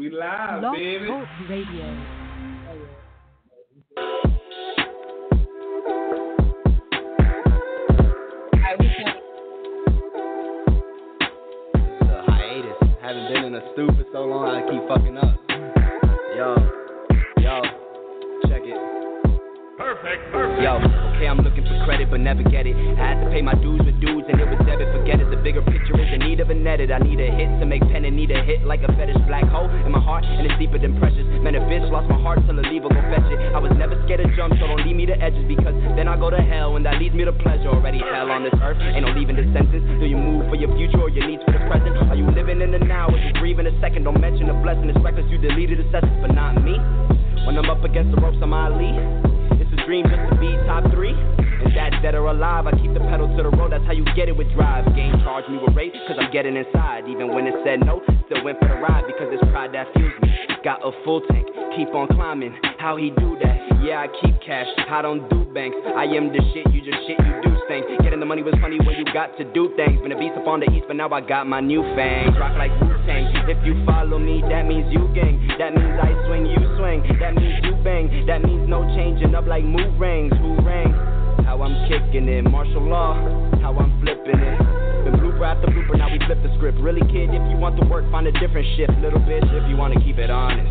We live, Blog baby. Talk Radio. a hiatus. Haven't been in a stew for so long, I keep fucking up. Yo, yo, check it. Perfect, perfect. Yo, okay, I'm looking for credit but never get it. I had to pay my dues with dudes and it was debit. Forget it, the bigger picture is in need of an edit. I need a hit to make pen and need a hit like a fetish black hole in my heart and it's deeper than precious. Man, a bitch lost my heart till a leave go fetch it. I was never scared to jump, so don't leave me to edges because then I go to hell and that leads me to pleasure. Already hell on this earth, ain't no leaving the sentence. Do you move for your future or your needs for the present? Are you living in the now or just grieving a second? Don't mention the blessing, it's reckless. You deleted the sessions, but not me. When I'm up against the ropes, I'm Ali. Dream just to be top three. And that's dead or alive. I keep the pedal to the road, that's how you get it with drive. Game charge me with rate, cause I'm getting inside. Even when it said no, still went for the ride because it's pride that fuels me. Got a full tank, keep on climbing. How he do that? Yeah, I keep cash, I don't do banks. I am the shit, you just shit, you do things. Getting the money was funny when you got to do things. Been a beast up on the east, but now I got my new fangs. Rock like. If you follow me, that means you gang. That means I swing, you swing. That means you bang. That means no changing up like move rings. Who rang? How I'm kicking it. Martial law, how I'm flipping it. Been blooper after blooper, now we flip the script. Really, kid, if you want to work, find a different shift. Little bitch, if you want to keep it honest.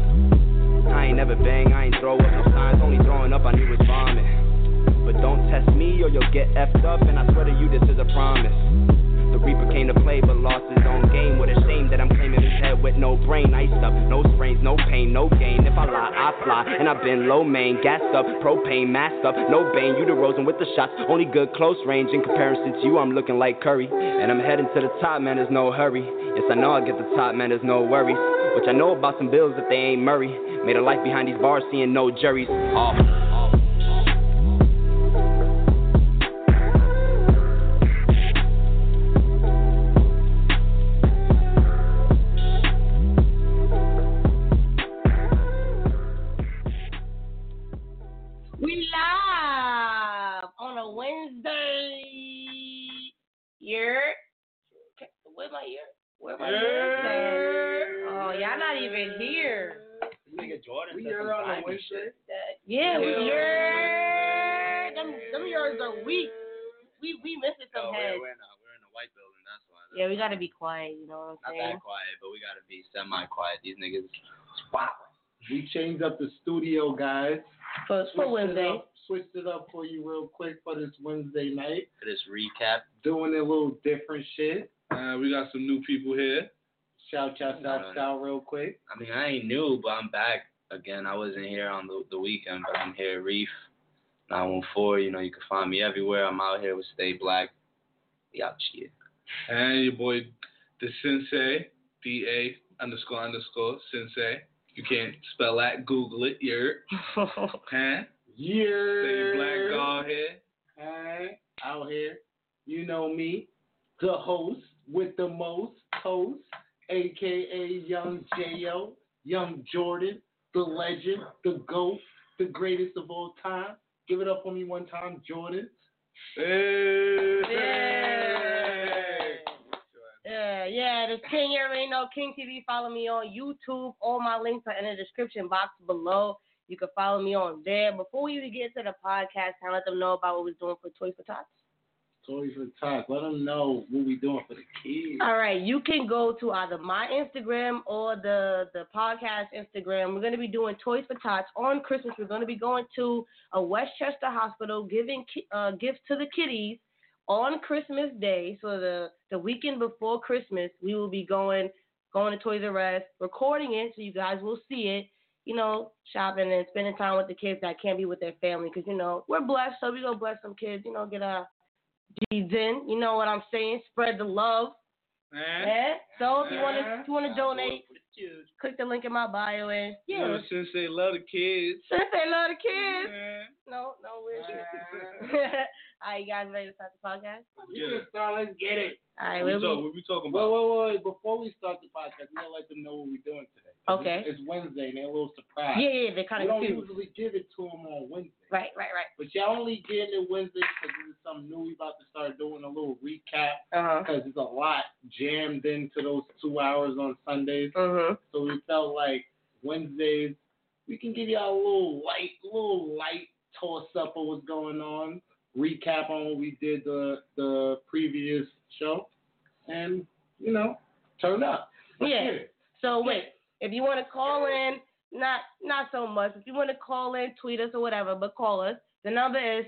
I ain't never bang, I ain't throw up no signs, only throwing up, I knew it's vomit. But don't test me or you'll get effed up, and I swear to you, this is a promise. The Reaper came to play, but lost his own game. What a shame that I'm claiming his head with no brain. Iced up, no sprains, no pain, no gain. If I lie, I fly, and I've been low main, gassed up, propane, masked up, no bane. You the Rosen with the shots, only good close range. In comparison to you, I'm looking like Curry, and I'm heading to the top, man. There's no hurry. Yes, I know I get the top, man. There's no worries. Which I know about some bills if they ain't Murray. Made a life behind these bars, seeing no juries. We changed up the studio, guys. For for Wednesday. It up, switched it up for you real quick for this Wednesday night. For this recap, Doing a little different shit. Uh, we got some new people here. Shout yourself shout, no, out real quick. I mean, I ain't new, but I'm back again. I wasn't here on the, the weekend, but I'm here. Reef 914. You know, you can find me everywhere. I'm out here with Stay Black. We out here. And your boy, the Sensei, D A underscore underscore Sensei. You can't spell that. Google it. You're. Huh? Yeah. Stay black dog here. Hey, out here. You know me, the host with the most host, aka Young J.O., Young Jordan, the legend, the GOAT, the greatest of all time. Give it up for me one time, Jordan. Yeah, yeah, this King here ain't no King TV. Follow me on YouTube. All my links are in the description box below. You can follow me on there. Before we even get to the podcast, can I let them know about what we're doing for Toys for Tots? Toys for Tots. Let them know what we're doing for the kids. All right, you can go to either my Instagram or the the podcast Instagram. We're gonna be doing Toys for Tots on Christmas. We're gonna be going to a Westchester hospital giving uh, gifts to the kiddies on Christmas Day. So the the weekend before Christmas, we will be going going to Toys R Us, recording it so you guys will see it. You know, shopping and spending time with the kids that can't be with their family because you know we're blessed, so we gonna bless some kids. You know, get our G's in. You know what I'm saying? Spread the love. Yeah. So if you want to, eh? if you want to donate, click the link in my bio and You yeah. know, Sensei love the kids. Since they love the kids. Yeah. No, no weird shit. All right, you guys ready to start the podcast? Yeah. Start, let's get it. All right, What we'll we, talk, be, what we talking about? wait, wait, wait. Before we start the podcast, we gotta let them know what we're doing today. Okay. It's, it's Wednesday and they're a little surprised. yeah, yeah, they're kind We don't confused. usually give it to them on Wednesday. Right, right, right. But y'all only getting it Wednesday because this is something new. We about to start doing a little recap huh. because it's a lot jammed into those two hours on Sundays. Mhm. So we felt like Wednesdays we can give y'all a little light, little light toss up of what's going on, recap on what we did the the previous show, and you know, turn up. Let's Yeah. So wait, if you want to call in, not not so much. If you want to call in, tweet us or whatever, but call us. The number is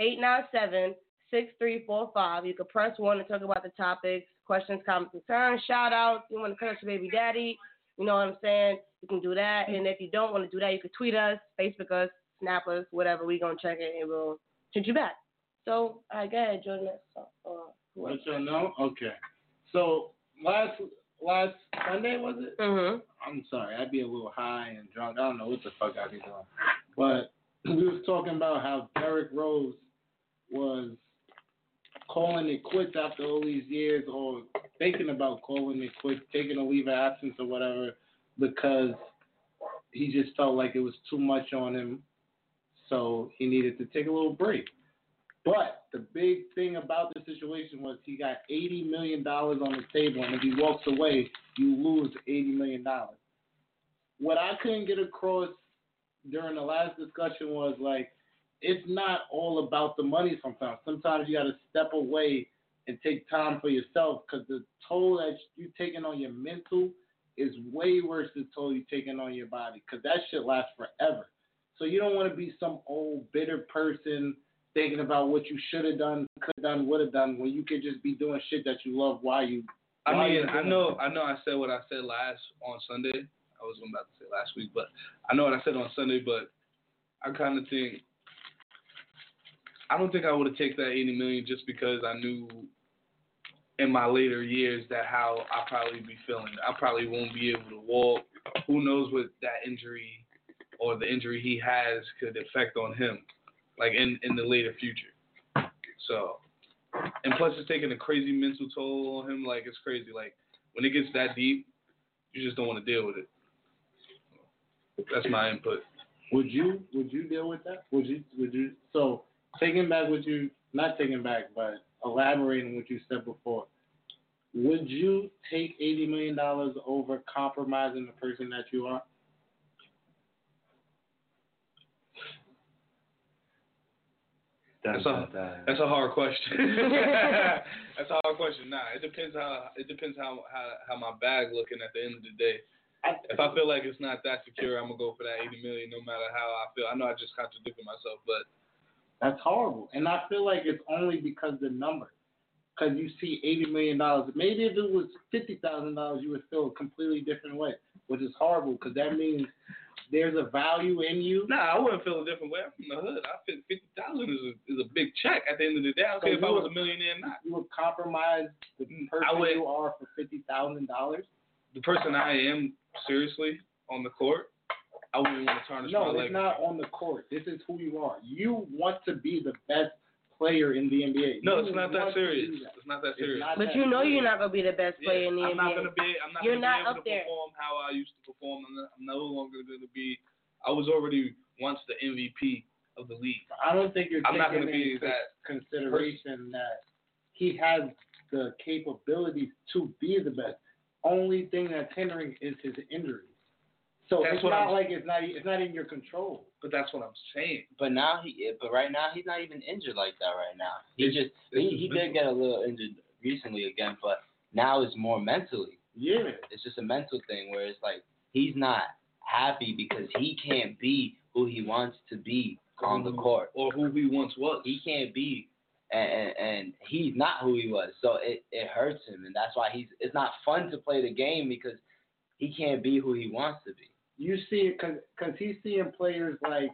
773-897-6345. You can press one to talk about the topics, questions, comments, concerns, shout outs. You want to touch your baby daddy, you know what I'm saying? You can do that. And if you don't want to do that, you can tweet us, Facebook us, snap us, whatever. We're going to check it and we'll hit you back. So, all right, go ahead, Jordan. Uh, who else? Let y'all know. Okay. So last last Sunday was it? Mhm. I'm sorry, I'd be a little high and drunk. I don't know what the fuck I'd be doing. But we was talking about how Derrick Rose was calling it quits after all these years or thinking about calling it quits, taking a leave of absence or whatever because he just felt like it was too much on him. So he needed to take a little break. But the big thing about the situation was he got eighty million dollars on the table, and if he walks away, you lose eighty million dollars. What I couldn't get across during the last discussion was like, it's not all about the money. Sometimes, sometimes you got to step away and take time for yourself because the toll that you're taking on your mental is way worse than the toll you're taking on your body because that shit lasts forever. So you don't want to be some old bitter person thinking about what you should have done, could have done, would have done, when you could just be doing shit that you love while you. I mean, I know, it. I know. I said what I said last on Sunday. I was about to say last week, but I know what I said on Sunday. But I kind of think I don't think I would have taken that eighty million just because I knew in my later years that how I probably be feeling. I probably won't be able to walk. Who knows what that injury or the injury he has could affect on him, like in in the later future. So, and plus it's taking a crazy mental toll on him. Like it's crazy. Like when it gets that deep, you just don't want to deal with it. That's my input. Would you would you deal with that? Would you would you so taking back what you not taking back but elaborating what you said before. Would you take eighty million dollars over compromising the person that you are? That's a that's a hard question. that's a hard question. Nah, it depends how it depends how how how my bag looking at the end of the day. If I feel like it's not that secure, I'm gonna go for that 80 million, no matter how I feel. I know I just contradicted myself, but That's horrible. And I feel like it's only because the number. Because you see eighty million dollars. Maybe if it was fifty thousand dollars, you would feel a completely different way, which is horrible. Because that means there's a value in you. nah, I wouldn't feel a different way. I'm from the hood. I feel 50,000 is a is a big check at the end of the day. I don't So care if I was would- a millionaire or not. You would compromise the Mm, person I would- you are for fifty thousand dollars. The person I am, seriously, on the court, I wouldn't want to tarnish No, my it's legacy. not on the court. This is who you are. You want to be the best player in the NBA. No, it's not that serious. that. It's not that serious. not But that you know serious. you're not gonna be the best player in the I'm NBA. not gonna be. I'm not You're gonna not be able up to there. perform how I used to perform. I'm, not, I'm no longer gonna be. I was already once the MVP of the league. I don't think you're I'm not taking gonna be that consideration that he has the capabilities to be the best. Only thing that's hindering is his injury. So That's it's what not I'm- like it's not it's not in your control. But that's what I'm saying. But now he, eh, but right now he's not even injured like that. Right now, he It's- just it's he, he did get a little injured recently again, but now it's more mentally. Yeah. It's just a mental thing where it's like he's not happy because he can't be who he wants to be on the mm-hmm. court. Or who he once was. He can't be, and, and, and he's not who he was. So it it hurts him, and that's why he's. It's not fun to play the game because he can't be who he wants to be. You see it because he's seeing players like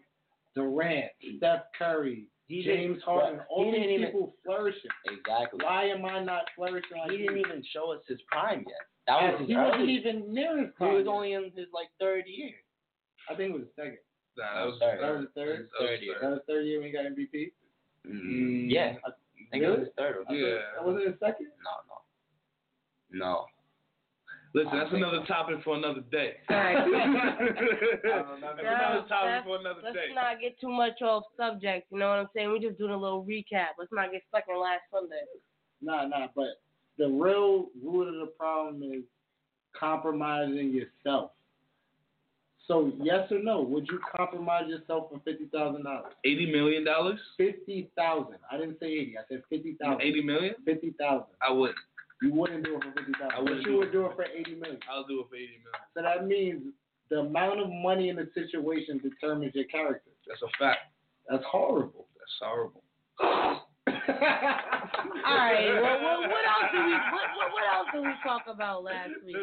Durant, Steph Curry, He James didn't- Harden, well, all these didn't even- people flourishing. Exactly. Why am I not flourishing like He didn't you? even show us his prime yet. That was his he wasn't even near his prime. He prime. was only in his like third year. I think it was the second. Nah, that was Third. That was the third? That was Third year. That was the third year when he got MVP. Mm, yeah, I think it was his third. Or Yeah. Was it a second? No, no, no. Listen, that's another topic for another day. All right. that's another That's- topic for another Let's day. not get too much off subject. You know what I'm saying? We're just doing a little recap. Let's not get stuck in last Sunday. Nah, nah. But the real root of the problem is compromising yourself. So yes or no? Would you compromise yourself for fifty thousand dollars? Eighty million dollars? Fifty thousand. I didn't say eighty. I said fifty thousand. Eighty million? Fifty thousand. I would. You wouldn't do it for fifty thousand, I thousand. wouldn't But you do would do it for eighty million. I'll do it for eighty million. So that means the amount of money in the situation determines your character. That's a fact. That's horrible. That's horrible. All right. Well, what, what else did we what, what, what else did we talk about last week?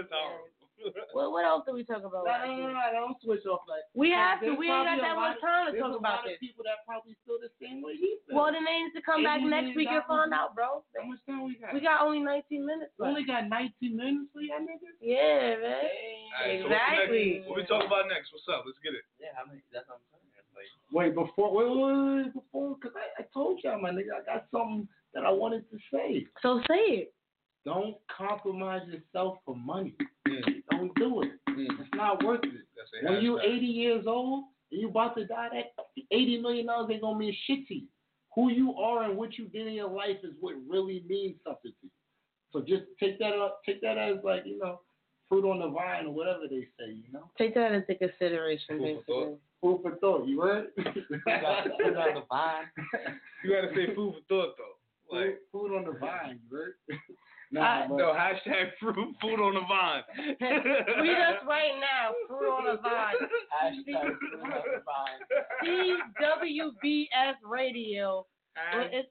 That's man? horrible. What, what else do we talk about No, last no, no, week? no, don't switch off like. We have to. We ain't got probably a that much time to There's talk a about lot this. of people that probably feel the same way he feels. Well, then they need to come back next week and find out, bro. How much time we got? We got only 19 minutes. We only got 19 minutes for y'all niggas. Yeah, man. All right, so what's Exactly. next? What we talk about next? What's up? Let's get it. Yeah, how many? That's what I'm saying. Like, Wait, before, wait, wait, wait, before, because I, I told y'all, my nigga, I got something that I wanted to say. So say it. Don't compromise yourself for money. Mm. Don't do it. Mm. It's not worth it. That's When you hashtag. 80 years old and you about to die, that 80 million dollars ain't gonna mean shit to you. Who you are and what you did in your life is what really means something to you. So just take that up, take that as like you know, fruit on the vine or whatever they say. You know, Take that into consideration, Food for basically. food for thought. You heard? we got, we got the vine. You gotta say food for thought though. food, Like food on the vine. You heard? I- uh, nah, but no hashtag fruit food on the vine. Read us right now. Fruit on the vine. Hashtag fruit on the vine. CWBS Radio. Hashtag.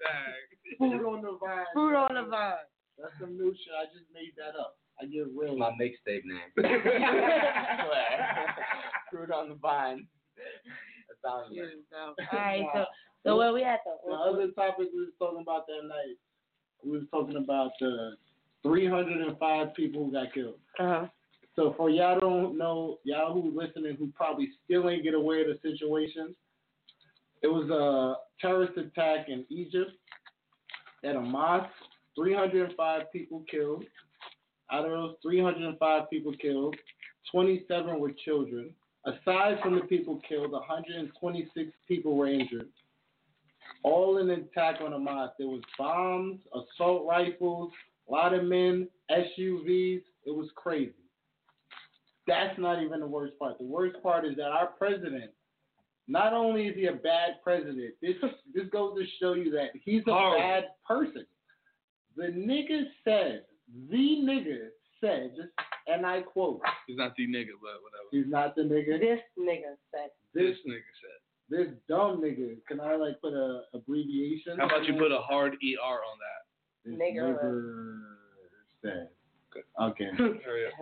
food on the vine. Food on the vine. That's some new shit. I just made that up. I get real. My mixtape name. fruit on the vine. That sounds good. All right, so so where we at though? The other topic we was talking about that night, we was talking about the 305 people who got killed. Uh-huh. So for y'all don't know, y'all who listening who probably still ain't get aware of the situation, it was a terrorist attack in Egypt at a mosque. 305 people killed. Out of those 305 people killed, 27 were children. Aside from the people killed, 126 people were injured. All in an attack on a mosque. There was bombs, assault rifles, a lot of men, SUVs. It was crazy. That's not even the worst part. The worst part is that our president, not only is he a bad president, this this goes to show you that he's a Horrible. bad person. The nigga said, the nigga said, just and I quote, He's not the nigga, but whatever. he's not the nigga. This nigga said. This This nigga said. this dumb nigga. Can I like put a abbreviation? How about you put a hard ER on that? This Nigger. nigger said. Okay. Hurry up.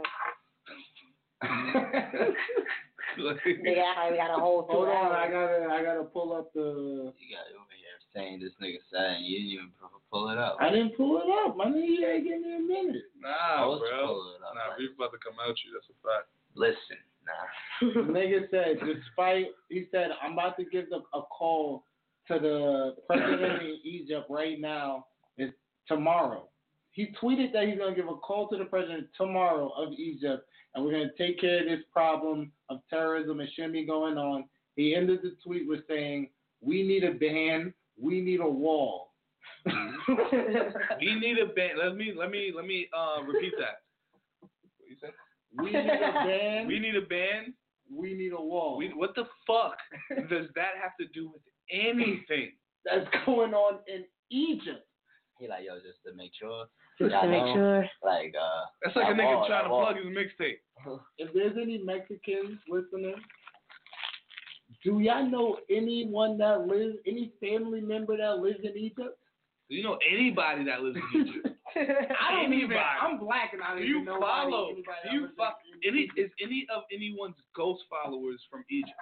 Nigga, I got a whole Hold on, I gotta I gotta pull up the. You got over here saying this nigga said, and you didn't even pull it up. I didn't pull it up. My nigga, you ain't give me a minute. nah, Let's bro. pull it up, Nah, like- beef about to come out you. That's a fact. Listen, nah. The nigga said, despite he said, I'm about to give the, a call to the president in Egypt right now. It's tomorrow. He tweeted that he's gonna give a call to the president tomorrow of Egypt, and we're gonna take care of this problem of terrorism and shouldn't be going on. He ended the tweet with saying, "We need a ban. We need a wall." We need a ban. Let me let me let me uh repeat that. What you said? We need a ban. We need a ban. we need a wall. We what the fuck does that have to do with anything? That's going on in Egypt. He like, yo, just to make sure. Just to make know. sure. Like, uh, That's like a that nigga wall, trying to wall. plug his mixtape. if there's any Mexicans listening, do y'all know anyone that lives, any family member that lives in Egypt? Do you know anybody that lives in Egypt? I don't even. I'm black and I don't Do you even know follow? anybody Do that you lives fuck? Any is any of anyone's ghost followers from Egypt?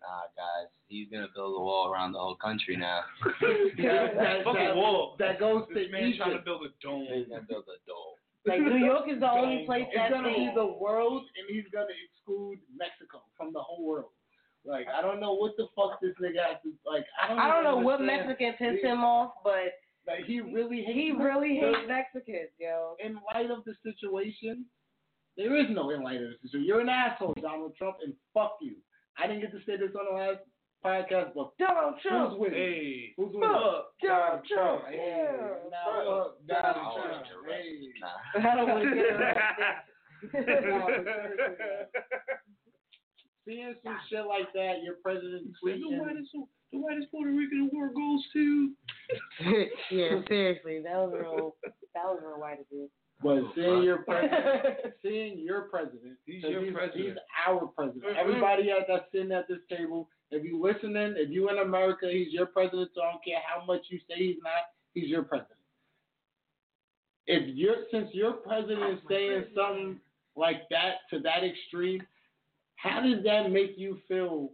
nah, guys, he's gonna build a wall around the whole country now. that, that, Fuck a that, wall. that goes to This man trying to build a dome. He's gonna build a dome. Like New York is the only place It's that's gonna be the world, and he's gonna exclude Mexico from the whole world. Like I don't know what the fuck this nigga has to like. I don't. I don't know what understand. Mexican pissed him off, but Like he really hates. he really the- hates Mexicans, yo. In light of the situation, there is no in light of the situation. You're an asshole, Donald Trump, and fuck you. I didn't get to say this on the last podcast, but Donald who's Trump. winning? Hey. Who's winning? Fuck Donald Trump. Hey, Yeah. now Fuck fuck Donald don't Trump. Hey. Nah. I don't want to get arrested. Seeing some shit like that, your president The tweeting. whitest, the whitest Puerto Rican in the world goes to. yeah, seriously, that was real. That was real white of you. But seeing your president, seeing your president, He's 'cause your he's, president. he's our president. Mhm. Everybody at that's sitting at this table, if you're listening, if you're in America, he's your president. So I don't care how much you say he's not, he's your president. If you're since your president is saying something like that to that extreme, how does that make you feel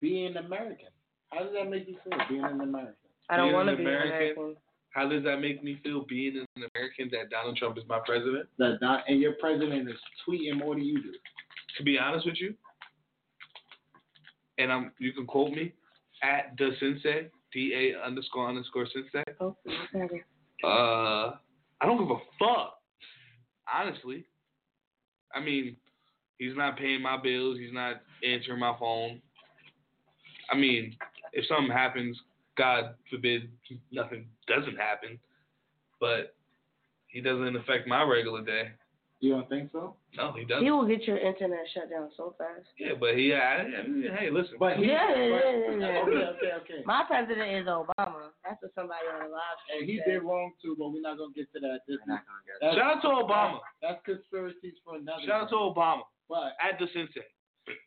being American? How does that make you feel being an American? I don't want to be American? American. How does that make me feel being an American that Donald Trump is my president? That not, and your president is tweeting more than you do. To be honest with you, and I'm you can quote me at the sensei, D A underscore underscore sensei. Oh, okay. Uh, I don't give a fuck. Honestly, I mean, he's not paying my bills. He's not answering my phone. I mean, if something happens, God forbid, nothing doesn't happen, but he doesn't affect my regular day. You don't think so? No, he He doesn't. He will get your internet shut down so fast. Yeah, but he, I, I mean, hey, listen. But he, Yeah, yeah, yeah, yeah. Okay, okay, okay. My president is Obama. That's what somebody on the live stream And he said. did wrong too, but we're not gonna get to that. This We're not gonna get that's, Shout out to Obama. That's conspiracies for another. Shout out to. Obama But at the sensei.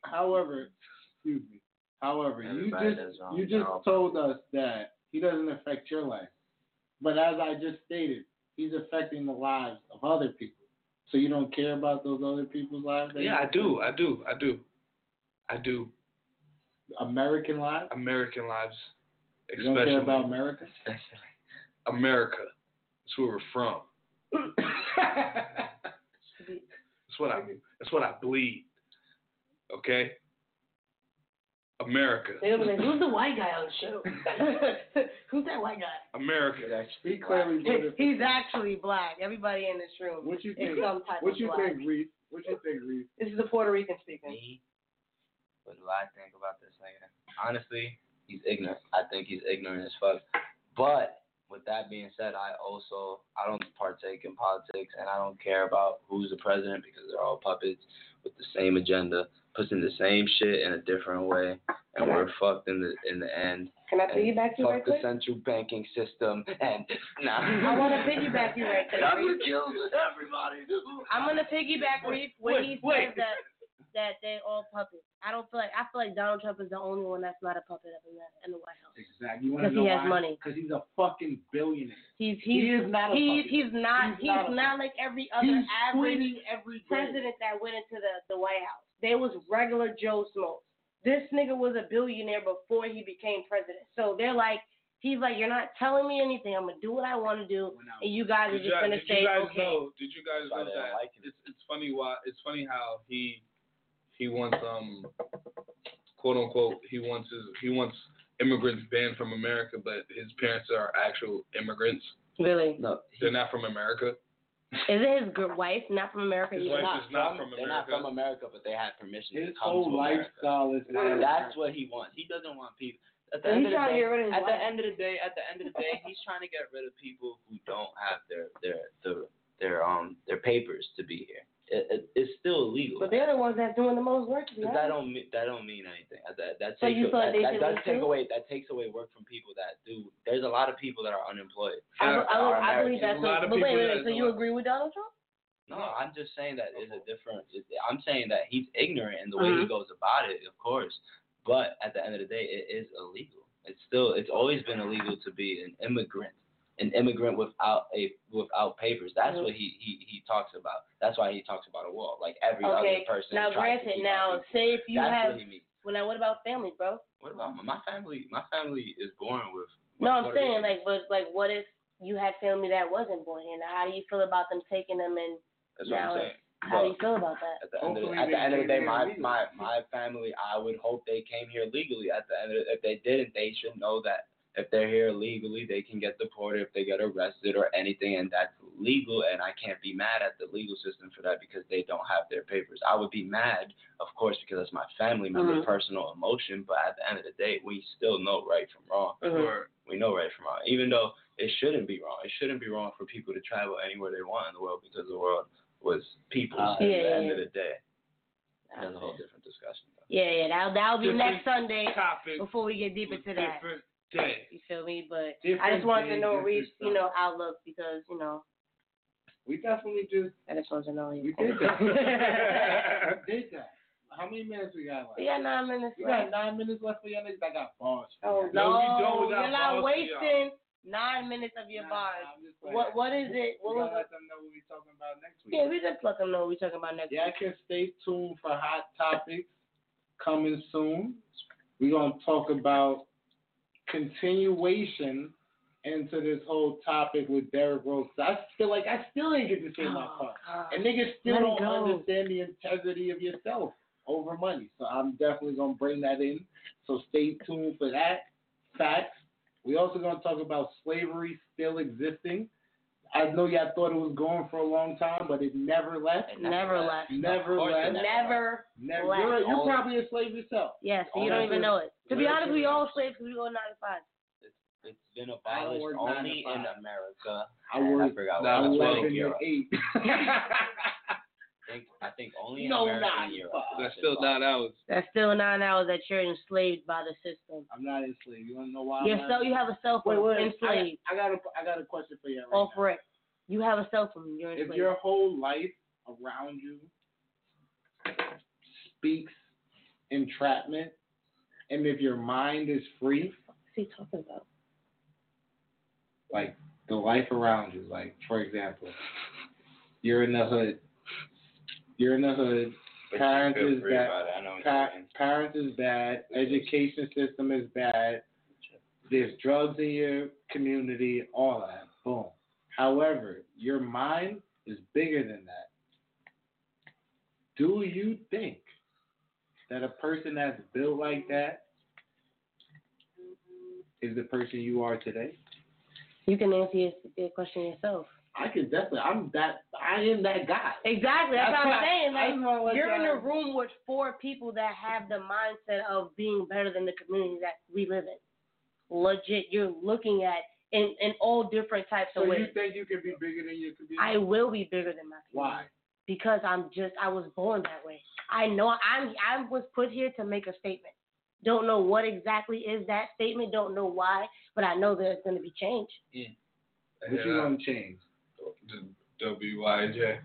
however, excuse me. However, Everybody you just you just no. told us that he doesn't affect your life, but as I just stated, he's affecting the lives of other people. So you don't care about those other people's lives? Yeah, I do. I do. I do. I do. American lives. American lives, You don't especially care about America. America. That's where we're from. That's what I. That's what I bleed. Okay. America. They'll be like, who's the white guy on the show? who's that white guy? America. he clearly voted. He's actually black. Everybody in this room What you is think? some type What of you black. think, Reese? What you think, Reese? This is a Puerto Rican speaking. Me? What do I think about this nigga? Honestly, he's ignorant. I think he's ignorant as fuck. But with that being said, I also I don't partake in politics and I don't care about who's the president because they're all puppets with the same agenda, pushing the same shit in a different way, and we're fucked in the in the end. Can I piggyback you right fuck the central banking system and nah. I want to piggyback you right quick. I'm gonna kill everybody. I'm gonna piggyback Reef when he Wait, wait. says that that they all puppets. I don't feel like I feel like Donald Trump is the only one that's not a puppet up in the in the White House. Exactly. You want to know he has why? money. Because he's a fucking billionaire. He's He is not a he's puppet. he's not He's he's, not not, like every other He's average every president that went into the the White House. There was regular Joe Smokes. This nigga was a billionaire before he became president. So they're like. He's like, you're not telling me anything. I'm gonna do what I want to do, and you guys are Did just you, gonna did say, you guys okay. know? Did you guys know that? like him. It's it's funny why it's funny how he he wants um quote unquote he wants his he wants immigrants banned from America, but his parents are actual immigrants. Really? No, They're not from America. Is it his good wife, not from America? His either? wife is not from They're not America. from America, but they had permission His to come whole to America. lifestyle is not. That's what he wants. He doesn't want people. At the So end of the day, get rid at the end of the day, at the end of the day, he's trying to get rid of people who don't have their their their, their um their papers to be here. It, it, it's still illegal. But they're the ones that's doing the most work. To But that don't mean that don't mean anything. That that So takes you a- feel like that, they that does take too? away that takes away work from people that do. There's a lot of people that are unemployed. I, Yeah, I, are I believe Americans. that's A lot of but wait, people wait, that- wait. So you agree with Donald Trump? No, I'm just saying that it's a different. I'm saying that he's ignorant in the way he Mhm. goes about it, of course. But at the end of the day, it is illegal. It's still. It's always been illegal to be an immigrant, an immigrant without a without papers. That's Mhm. what he, he he talks about. That's why he talks about a wall. Like every Okay. other person. Now, tries to granted, now out say if people. you That's have. what he means. Well, now what about family, bro? What about my, my family? My family is born with. No, I'm Puerto saying Rican. like, but like, what if you had family that wasn't born here? Now, how do you feel about them taking them and That's what I'm saying. How do you feel about that? At the end of the, at the end of the day, my, my my family, I would hope they came here legally. At the end of the, if they didn't, they should know that if they're here legally, they can get deported if they get arrested or anything, and that's legal. And I can't be mad at the legal system for that because they don't have their papers. I would be mad, of course, because that's my family member, Mhm. personal emotion. But at the end of the day, we still know right from wrong. Mhm. Or We know right from wrong, even though it shouldn't be wrong. It shouldn't be wrong for people to travel anywhere they want in the world because the world was people's Uh, at the yeah, yeah, end of the day. That's a whole different discussion. though. Yeah, yeah, that'll that'll be Different next Sunday topic. before we get deep into that. Different day. You feel me? But I just wanted to know different Reef's, you know, outlook because you know We definitely just I just wanted to know. we you. did that. we did that. How many minutes we got left? We got nine minutes got left. nine minutes left for your niggas. I got bars. Oh y'all. no, No, we don't you're not y'all. wasting nine minutes of your Nah, bars. nah. What what is it? What we was let them know what we talking about next week. Yeah, we just let them know what we talking about next Y'all week. can stay tuned for hot topics coming soon. We're gonna talk about continuation into this whole topic with Derrick Rose. I feel like I still ain't get to say my Oh, part. God. And niggas still Let don't understand the integrity of yourself over money. So I'm definitely gonna bring that in. So stay tuned for that. Facts. We also gonna talk about slavery still existing. I know y'all thought it was going for a long time, but it never left. It Never left. Never Of course left. Never. Never. left. You're, you're probably a slave yourself. Yes, so you don't even know it. To be honest, we your- all slaves because we go nine to five. It's been I don't abolished only in. America. I and work. I forgot Nah, what I that's I work twelve. in Europe. the eight. I think I think only in No, America nine Europe. That's still nine hours. That's still nine hours that you're enslaved by the system. I'm not enslaved. You wanna know why? Your I'm you have a cell Wait, phone. wait. enslaved. I, I got a, I got a question for you. Right Off now. rip. You have a cell phone. You're enslaved. If your whole life around you speaks entrapment, and if your mind is free, What's he talking about? like the life around you, like for example, you're in the hood, you're in the hood, But Parents is bad. about it. I know what pa- parents is bad, education system is bad, there's drugs in your community, all that, boom. However, your mind is bigger than that. Do you think that a person that's built like that is the person you are today? You can answer your, your question yourself. I can definitely. I'm that. I am that guy. Exactly. That's, what I'm saying. Like just wanna let you're in y'all- a room with four people that have the mindset of being better than the community that we live in. Legit, you're looking at in in all different types So of ways. So you think you can be bigger than your community? I will be bigger than my community. Why? Because I'm just I was born that way. I know I'm I was put here to make a statement. Don't know what exactly is that statement. Don't know why, but I know there's going to be change. What you gonna change? W Y J.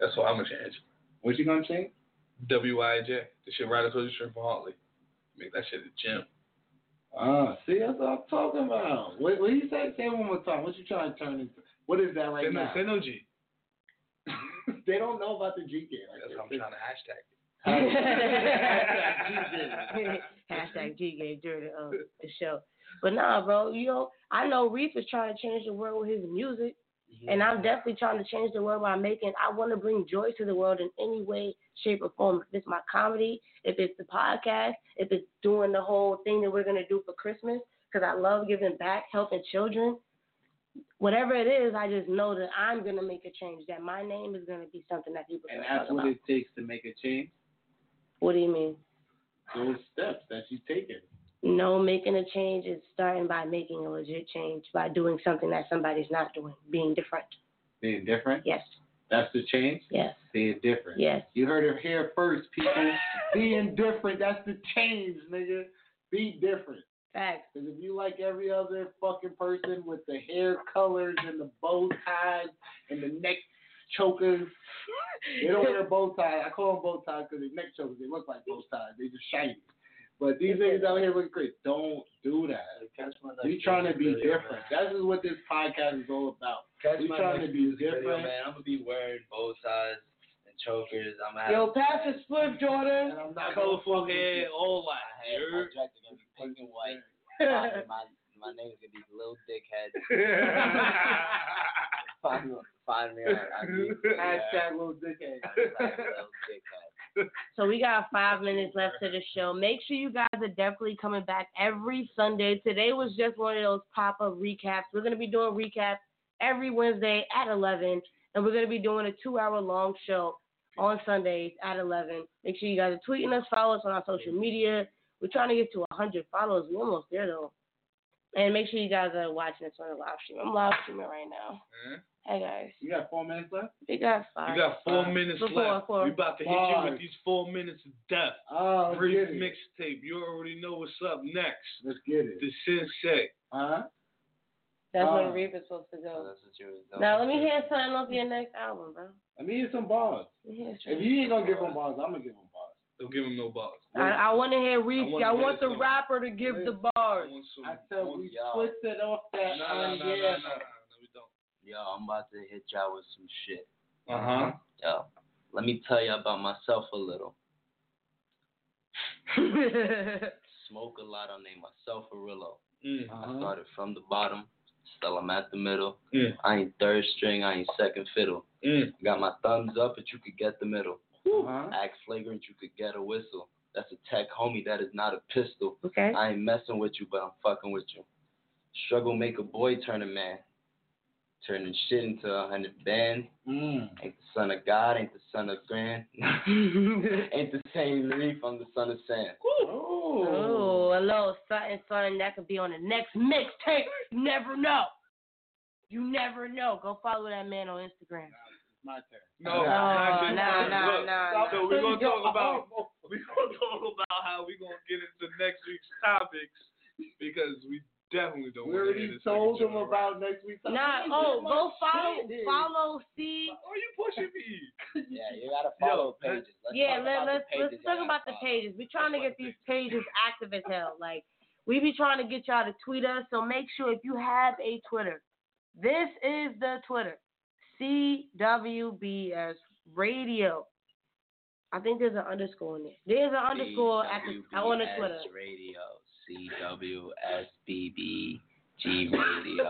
That's what I'm gonna change. What you gonna change? W Y J. The shit right across the street from Hartley. Make that shit a gym. Ah, see, that's what I'm talking about. What, what you say? Say it one more time. What you trying to turn into? What is that right say no, now? say no G. they don't know about the G game. That's what I'm trying to hashtag. it. Hashtag G game during the, uh, the show. But nah, bro, you know, I know Reef is trying to change the world with his music, Mm-hmm. and I'm definitely trying to change the world by making. I want to bring joy to the world in any way, shape, or form. If it's my comedy, if it's the podcast, if it's doing the whole thing that we're gonna do for Christmas, because I love giving back, helping children. Whatever it is, I just know that I'm gonna make a change. That my name is gonna be something that people And that's what about. it takes to make a change. What do you mean? Those steps that you taking. No, making a change is starting by making a legit change by doing something that somebody's not doing, being different. Being different. Yes, That's the change. yes, Being different. yes. You heard it here first, people. Being different. That's the change, nigga. Be different. Facts. Because if you like every other fucking person with the hair colors and the bow ties and the neck chokers, they don't wear bow ties. I call them bow ties because they neck chokers. They look like bow ties. They just shiny. But these niggas out here look great. Don't do that. We trying to be different. That is what this podcast is all about. Catch We my trying to be music video, different. man. I'm gonna be wearing bow ties and chokers. I'm gonna Yo, pass the split, Jordan. And I'm not Colorful gonna fuck with hair, all my that. hair, my Shirt. jacket gonna be pink and white. my my my name's gonna be Lil Dickhead. Find, find me on IG. Hashtag little dickhead. Hashtag little dickhead. So we got five minutes left to the show. Make sure you guys are definitely coming back every Sunday. Today was just one of those pop up recaps. We're gonna be doing recaps every Wednesday at eleven, and we're gonna be doing a two hour long show on Sundays at eleven. Make sure you guys are tweeting us, follow us on our social media. We're trying to get to hundred followers. We're almost there though. And make sure you guys are watching us on the live stream. I'm live streaming right now. Mhm. Hey guys, You got four minutes left? we got five. You got four Five. minutes Four, left. four. We about to hit you with these four minutes of death. Oh, Brief mixtape. You already know what's up next. Let's get it. The Sensei. Huh? That's Oh. where Reaper's supposed to So go. Oh, that's what you was doing. Now let me hear something off your next album, bro. Let me hear some bars. Let me hear If you ain't gonna give him bars, I'm gonna give him bars. Don't give him no bars. I, I want to hear Reese. I wanna I, hear want the rapper to give the bars. want some, I said we twisted off that Nah, nah, on nah, nah, nah, nah, nah, we don't. Yo, I'm about to hit y'all with some shit. Uh huh. Yo, let me tell you about myself a little. Smoke a lot, I name myself a Rillo. Mm. I Uh-huh. started from the bottom, still I'm at the middle. Mm. I ain't third string, I ain't second fiddle. Mm. Got my thumbs up, but you could get the middle. Uh-huh. Act flagrant, you could get a whistle. That's a tech homie, that is not a pistol. okay. I ain't messing with you, but I'm fucking with you. Struggle make a boy turn a man. Turning shit into a hundred bands. Mm. Ain't the son of God, ain't the son of Grand. ain't the same leaf, I'm the son of Sam. Oh. oh, a little something, something that could be on the next mixtape. You never know. You never know. Go follow that man on Instagram. My turn. No, No, not yet. nah, Look, nah, nah, So we're gonna talk about oh. we gonna talk about how we're gonna get into next week's topics because we definitely don't We want to already hear this told them Joe about next week's Nah, topic. oh, go follow, shit. follow, see. Why are you pushing me? Yeah, you gotta follow Yo, pages. Let's Yeah, let, let's the let's talk about the pages. We're trying to get these pages active as hell. Like we be trying to get y'all to tweet us. So make sure if you have a Twitter, this is the Twitter, CWBS Radio. I think there's an underscore in there. There's an underscore at the on the Twitter. Radio, CWSBBG Radio.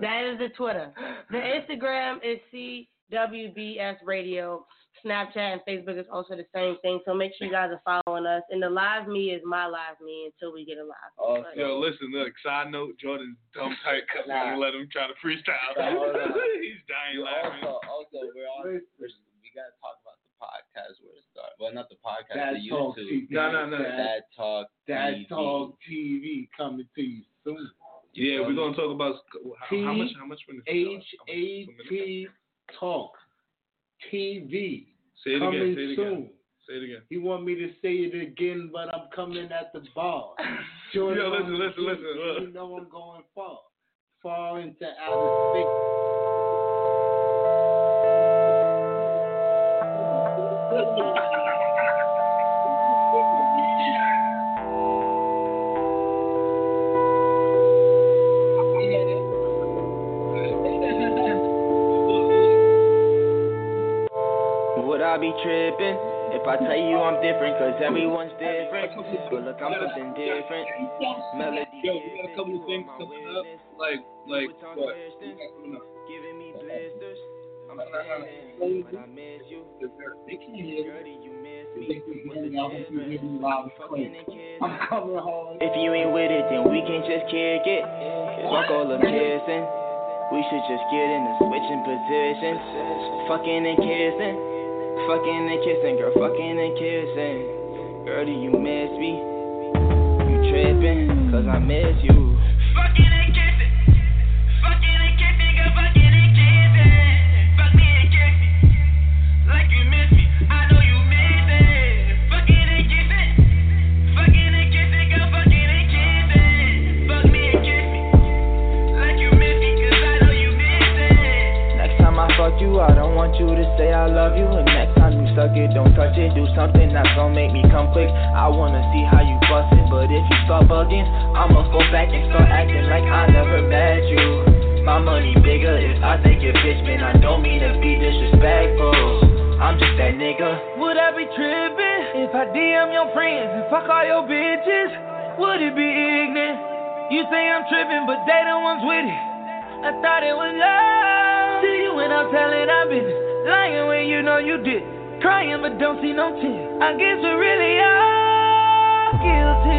that is the Twitter. The Instagram is CWBS Radio. Snapchat and Facebook is also the same thing. So make sure you guys are following us. And the live me is my live me until we get a live. Also, oh, But- Yo, listen, look. Side note: Jordan's dumb tight because we Nah. gonna let him try to freestyle. Nah. He's dying laughing. also, also, we're on. Listen. We're, we gotta talk about the podcast where it started. Well, not the podcast, Dad the Talk YouTube. TV. No, no, no. Dad Talk. Dad TV. Talk TV coming to you soon. Yeah, we're gonna talk about how, how much. How much? When H A T Talk TV Say it again. coming Say it soon. again. Say it again. He want me to say it again, but I'm coming at the bar. Yo, listen, listen, listen. You know I'm going far, far into outer space. Would I be tripping if I tell you I'm different? Cause everyone's different. But look, I'm something different. Melody. Yo, we got a couple of things coming up. Like, like what? Giving me blisters. I'm standing, but I miss you. Girlie, you miss me. What's the difference? Fucking and kissing. I'm coming home. If you ain't with it, then we can just kick it. Fuck all the kissing. We should just get into switching positions. Fucking and kissing. Fucking and kissing, girl. Fucking and kissing. Girl, do you miss me? You tripping, cause I miss you. Friends and fuck all your bitches? Would it be ignorant? You say I'm tripping, but they the ones with it. I thought it was love. See you when I'm telling our business. Lying when you know you did. Crying but don't see no tears. I guess we really are guilty.